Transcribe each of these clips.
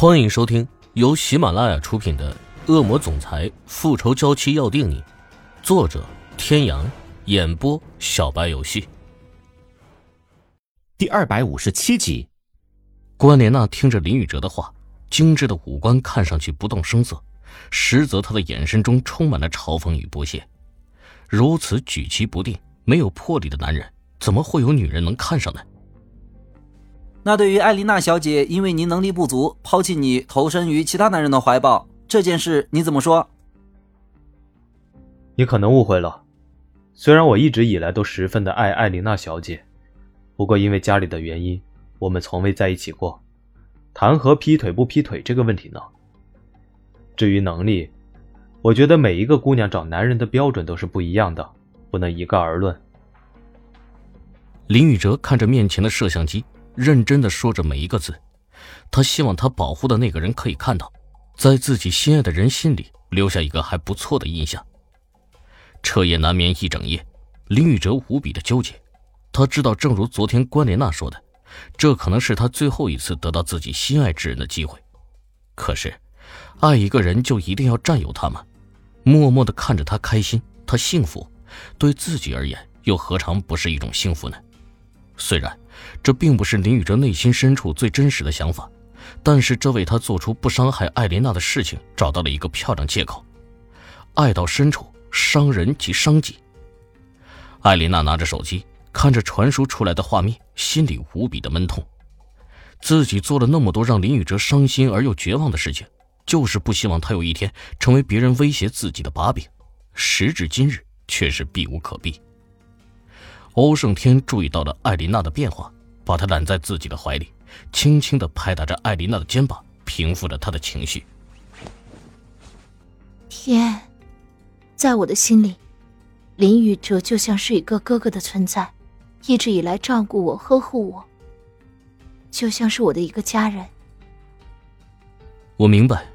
欢迎收听由喜马拉雅出品的《恶魔总裁复仇娇妻要定你》，作者：天阳，演播：小白游戏。第二百五十七集，关莲娜听着林宇哲的话，精致的五官看上去不动声色，实则她的眼神中充满了嘲讽与不屑。如此举棋不定、没有魄力的男人，怎么会有女人能看上呢？那对于艾琳娜小姐因为您能力不足抛弃你投身于其他男人的怀抱这件事，你怎么说？你可能误会了。虽然我一直以来都十分的爱艾琳娜小姐，不过因为家里的原因，我们从未在一起过。谈何劈腿不劈腿这个问题呢？至于能力，我觉得每一个姑娘找男人的标准都是不一样的，不能一概而论。林宇哲看着面前的摄像机。认真的说着每一个字，他希望他保护的那个人可以看到，在自己心爱的人心里留下一个还不错的印象。彻夜难眠一整夜，林宇哲无比的纠结。他知道，正如昨天关莲娜说的，这可能是他最后一次得到自己心爱之人的机会。可是，爱一个人就一定要占有他吗？默默的看着他开心，他幸福，对自己而言又何尝不是一种幸福呢？虽然。这并不是林宇哲内心深处最真实的想法，但是这为他做出不伤害艾琳娜的事情找到了一个漂亮借口。爱到深处，伤人即伤己。艾琳娜拿着手机，看着传输出来的画面，心里无比的闷痛。自己做了那么多让林宇哲伤心而又绝望的事情，就是不希望他有一天成为别人威胁自己的把柄。时至今日，却是避无可避。欧胜天注意到了艾琳娜的变化，把她揽在自己的怀里，轻轻的拍打着艾琳娜的肩膀，平复着她的情绪。天，在我的心里，林宇哲就像是一个哥哥的存在，一直以来照顾我、呵护我，就像是我的一个家人。我明白，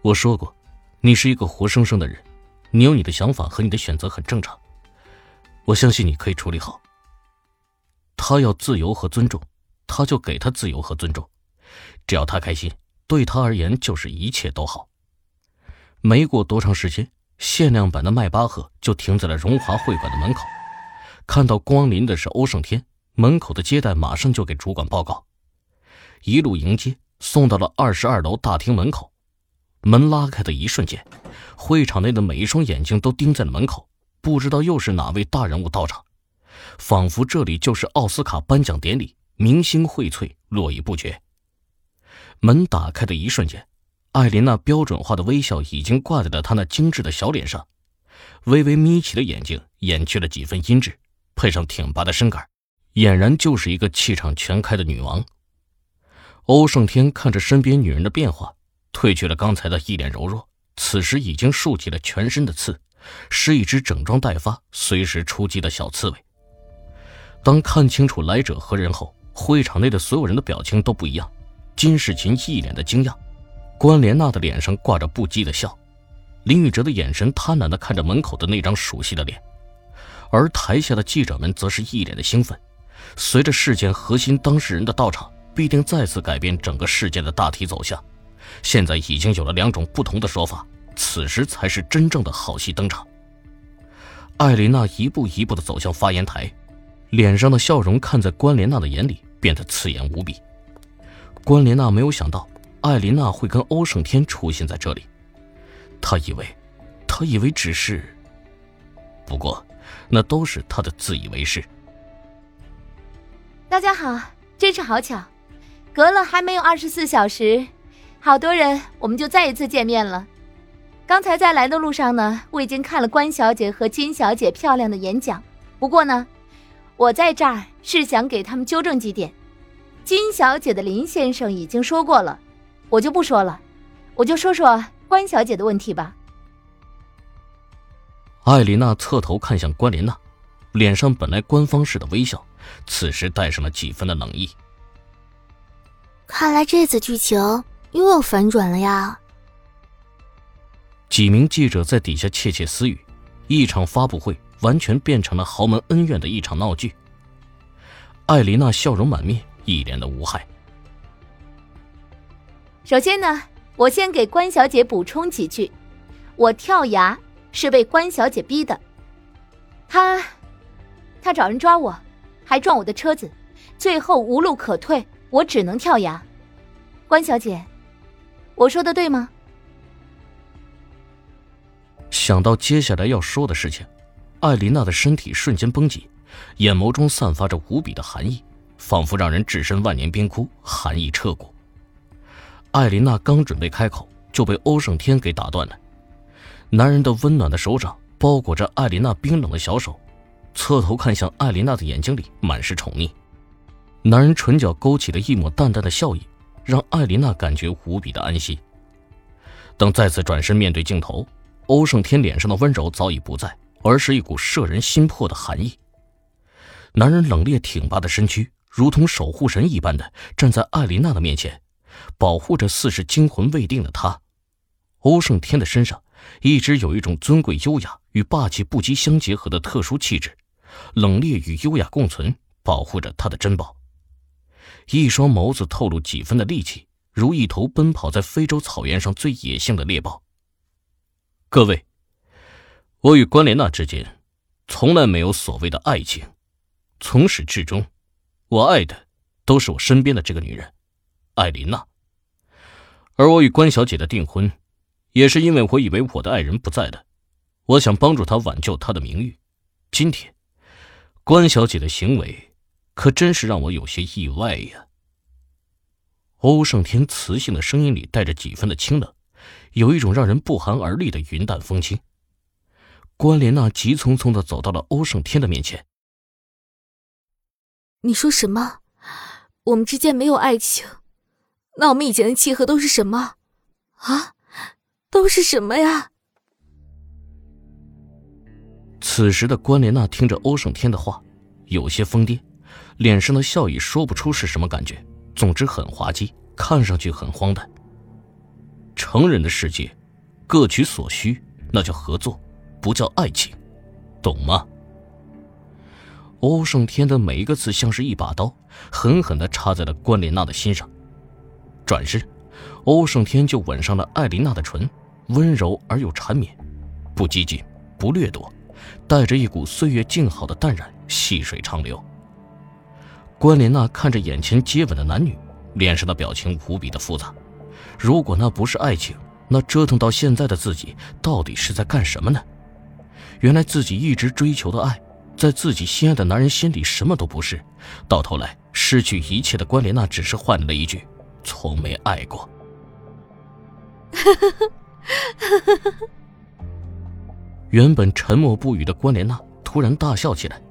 我说过，你是一个活生生的人，你有你的想法和你的选择，很正常。我相信你可以处理好。他要自由和尊重，他就给他自由和尊重，只要他开心，对他而言就是一切都好。没过多长时间，限量版的迈巴赫就停在了荣华会馆的门口。看到光临的是欧胜天，门口的接待马上就给主管报告，一路迎接，送到了二十二楼大厅门口。门拉开的一瞬间，会场内的每一双眼睛都盯在了门口。不知道又是哪位大人物到场，仿佛这里就是奥斯卡颁奖典礼，明星荟萃，络绎不绝。门打开的一瞬间，艾琳娜标准化的微笑已经挂在了她那精致的小脸上，微微眯起的眼睛掩去了几分阴鸷，配上挺拔的身杆，俨然就是一个气场全开的女王。欧胜天看着身边女人的变化，褪去了刚才的一脸柔弱，此时已经竖起了全身的刺。是一只整装待发、随时出击的小刺猬。当看清楚来者何人后，会场内的所有人的表情都不一样。金世琴一脸的惊讶，关莲娜的脸上挂着不羁的笑，林宇哲的眼神贪婪地看着门口的那张熟悉的脸，而台下的记者们则是一脸的兴奋。随着事件核心当事人的到场，必定再次改变整个事件的大体走向。现在已经有了两种不同的说法。此时才是真正的好戏登场。艾琳娜一步一步的走向发言台，脸上的笑容看在关莲娜的眼里变得刺眼无比。关莲娜没有想到艾琳娜会跟欧胜天出现在这里，她以为，她以为只是，不过，那都是她的自以为是。大家好，真是好巧，隔了还没有二十四小时，好多人我们就再一次见面了。刚才在来的路上呢，我已经看了关小姐和金小姐漂亮的演讲。不过呢，我在这儿是想给他们纠正几点。金小姐的林先生已经说过了，我就不说了，我就说说关小姐的问题吧。艾琳娜侧头看向关琳娜，脸上本来官方式的微笑，此时带上了几分的冷意。看来这次剧情又有反转了呀。几名记者在底下窃窃私语，一场发布会完全变成了豪门恩怨的一场闹剧。艾琳娜笑容满面，一脸的无害。首先呢，我先给关小姐补充几句：我跳崖是被关小姐逼的。她，她找人抓我，还撞我的车子，最后无路可退，我只能跳崖。关小姐，我说的对吗？想到接下来要说的事情，艾琳娜的身体瞬间绷紧，眼眸中散发着无比的寒意，仿佛让人置身万年冰窟，寒意彻骨。艾琳娜刚准备开口，就被欧胜天给打断了。男人的温暖的手掌包裹着艾琳娜冰冷的小手，侧头看向艾琳娜的眼睛里满是宠溺。男人唇角勾起的一抹淡淡的笑意，让艾琳娜感觉无比的安心。等再次转身面对镜头。欧胜天脸上的温柔早已不在，而是一股摄人心魄的寒意。男人冷冽挺拔的身躯，如同守护神一般的站在艾琳娜的面前，保护着似是惊魂未定的她。欧胜天的身上一直有一种尊贵优雅与霸气不羁相结合的特殊气质，冷冽与优雅共存，保护着他的珍宝。一双眸子透露几分的戾气，如一头奔跑在非洲草原上最野性的猎豹。各位，我与关莲娜之间从来没有所谓的爱情，从始至终，我爱的都是我身边的这个女人，艾琳娜。而我与关小姐的订婚，也是因为我以为我的爱人不在了，我想帮助她挽救她的名誉。今天，关小姐的行为可真是让我有些意外呀。欧胜天磁性的声音里带着几分的清冷。有一种让人不寒而栗的云淡风轻。关莲娜急匆匆的走到了欧胜天的面前。你说什么？我们之间没有爱情？那我们以前的契合都是什么？啊，都是什么呀？此时的关莲娜听着欧胜天的话，有些疯癫，脸上的笑意说不出是什么感觉，总之很滑稽，看上去很荒诞。成人的世界，各取所需，那叫合作，不叫爱情，懂吗？欧胜天的每一个字像是一把刀，狠狠的插在了关莲娜的心上。转身，欧胜天就吻上了艾琳娜的唇，温柔而又缠绵，不激进，不掠夺，带着一股岁月静好的淡然，细水长流。关莲娜看着眼前接吻的男女，脸上的表情无比的复杂。如果那不是爱情，那折腾到现在的自己到底是在干什么呢？原来自己一直追求的爱，在自己心爱的男人心里什么都不是，到头来失去一切的关莲娜只是换来了一句“从没爱过”。原本沉默不语的关莲娜突然大笑起来，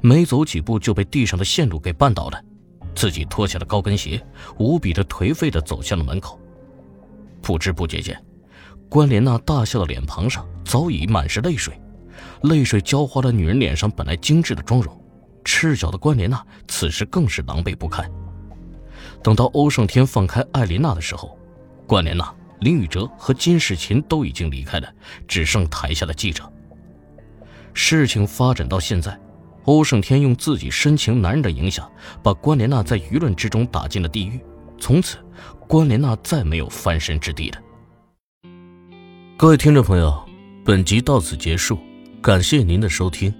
没走几步就被地上的线路给绊倒了，自己脱下了高跟鞋，无比的颓废的走向了门口。不知不觉间，关莲娜大笑的脸庞上早已满是泪水，泪水浇花了女人脸上本来精致的妆容。赤脚的关莲娜此时更是狼狈不堪。等到欧胜天放开艾琳娜的时候，关莲娜、林宇哲和金世琴都已经离开了，只剩台下的记者。事情发展到现在，欧胜天用自己深情男人的影响，把关莲娜在舆论之中打进了地狱，从此。关莲娜再没有翻身之地了。各位听众朋友，本集到此结束，感谢您的收听。